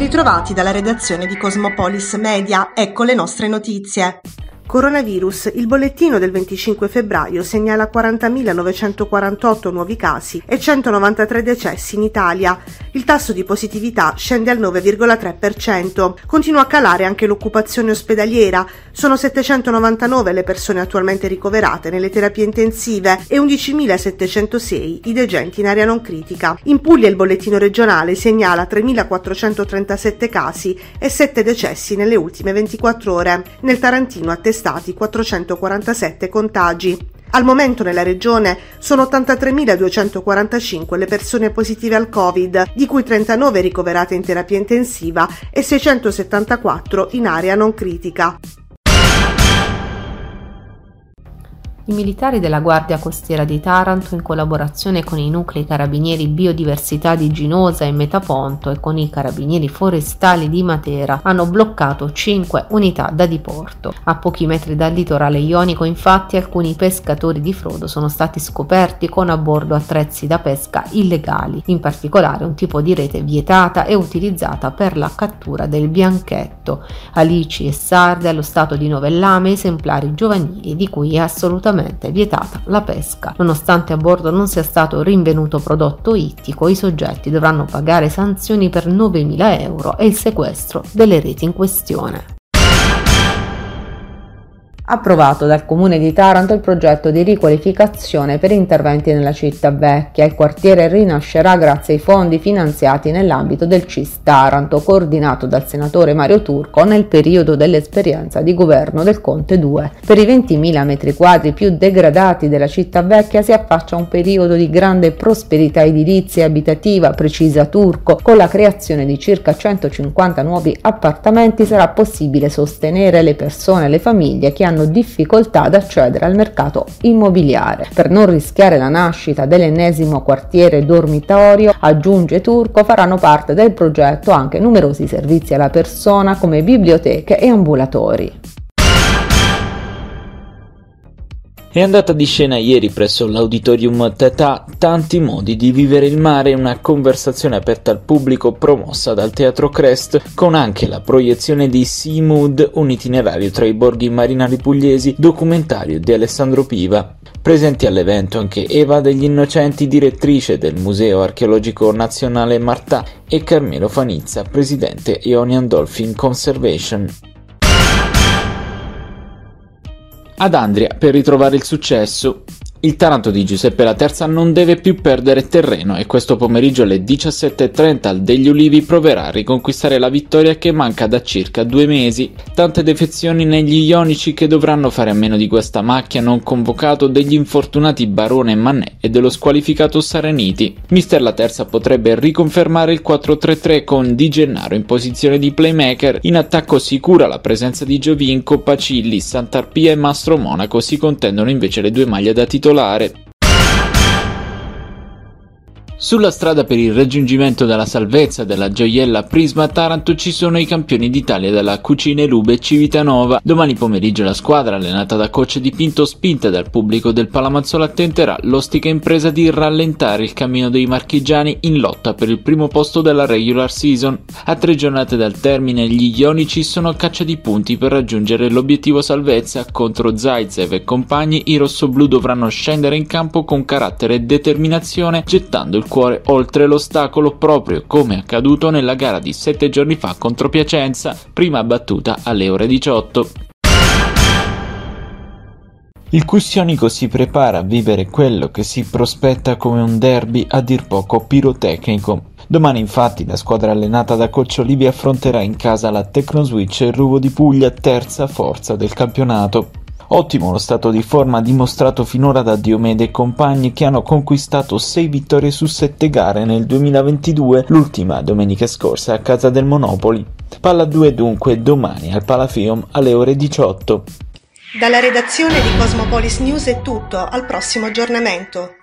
ritrovati dalla redazione di Cosmopolis Media, ecco le nostre notizie. Coronavirus. Il bollettino del 25 febbraio segnala 40.948 nuovi casi e 193 decessi in Italia. Il tasso di positività scende al 9,3%. Continua a calare anche l'occupazione ospedaliera. Sono 799 le persone attualmente ricoverate nelle terapie intensive e 11.706 i degenti in area non critica. In Puglia il bollettino regionale segnala 3.437 casi e 7 decessi nelle ultime 24 ore. Nel Tarantino attestato stati 447 contagi. Al momento nella regione sono 83.245 le persone positive al Covid, di cui 39 ricoverate in terapia intensiva e 674 in area non critica. I militari della Guardia Costiera di Taranto, in collaborazione con i nuclei carabinieri biodiversità di Ginosa e Metaponto e con i carabinieri forestali di Matera, hanno bloccato 5 unità da diporto. A pochi metri dal litorale ionico, infatti, alcuni pescatori di frodo sono stati scoperti con a bordo attrezzi da pesca illegali, in particolare un tipo di rete vietata e utilizzata per la cattura del bianchetto, alici e sarde allo stato di novellame, esemplari giovanili di cui è assolutamente completamente vietata la pesca. Nonostante a bordo non sia stato rinvenuto prodotto ittico, i soggetti dovranno pagare sanzioni per 9.000 euro e il sequestro delle reti in questione approvato dal Comune di Taranto il progetto di riqualificazione per interventi nella città vecchia. Il quartiere rinascerà grazie ai fondi finanziati nell'ambito del CIS Taranto, coordinato dal senatore Mario Turco nel periodo dell'esperienza di governo del Conte 2. Per i 20.000 metri quadri più degradati della città vecchia si affaccia un periodo di grande prosperità edilizia e abitativa, precisa Turco. Con la creazione di circa 150 nuovi appartamenti sarà possibile sostenere le persone e le famiglie che hanno hanno difficoltà ad accedere al mercato immobiliare. Per non rischiare la nascita dell'ennesimo quartiere dormitorio, aggiunge Turco, faranno parte del progetto anche numerosi servizi alla persona come biblioteche e ambulatori. È andata di scena ieri presso l'Auditorium Tata Tanti modi di vivere il mare, una conversazione aperta al pubblico promossa dal Teatro Crest, con anche la proiezione di Sea Mood, un itinerario tra i borghi marinari pugliesi, documentario di Alessandro Piva. Presenti all'evento anche Eva degli Innocenti, direttrice del Museo Archeologico Nazionale Martà, e Carmelo Fanizza, presidente Ionian Dolphin Conservation. Ad Andria per ritrovare il successo. Il Taranto di Giuseppe La Terza non deve più perdere terreno e questo pomeriggio alle 17.30 al Degli Ulivi proverà a riconquistare la vittoria che manca da circa due mesi. Tante defezioni negli ionici che dovranno fare a meno di questa macchia non convocato degli infortunati Barone e Mannè e dello squalificato Sareniti. Mister La Terza potrebbe riconfermare il 4-3-3 con Di Gennaro in posizione di playmaker. In attacco sicura la presenza di Giovinco, Pacilli, Sant'Arpia e Mastro Monaco si contendono invece le due maglie da titolare titolare Sulla strada per il raggiungimento della salvezza della gioiella Prisma Taranto ci sono i campioni d'Italia della Cucine Lube Civitanova. Domani pomeriggio la squadra, allenata da coach di Pinto spinta dal pubblico del Palamazzolo, tenterà l'ostica impresa di rallentare il cammino dei marchigiani in lotta per il primo posto della regular season. A tre giornate dal termine gli ionici sono a caccia di punti per raggiungere l'obiettivo salvezza. Contro Zaitsev e compagni i rossoblù dovranno scendere in campo con carattere e determinazione, gettando il cuore oltre l'ostacolo proprio come accaduto nella gara di sette giorni fa contro Piacenza, prima battuta alle ore 18. Il Cussionico si prepara a vivere quello che si prospetta come un derby a dir poco pirotecnico. Domani infatti la squadra allenata da coach Olivi affronterà in casa la Tecnoswitch e Ruvo di Puglia, terza forza del campionato. Ottimo lo stato di forma dimostrato finora da Diomede e compagni che hanno conquistato 6 vittorie su 7 gare nel 2022, l'ultima domenica scorsa a casa del Monopoli. Palla 2 dunque domani al Palafium alle ore 18. Dalla redazione di Cosmopolis News è tutto, al prossimo aggiornamento.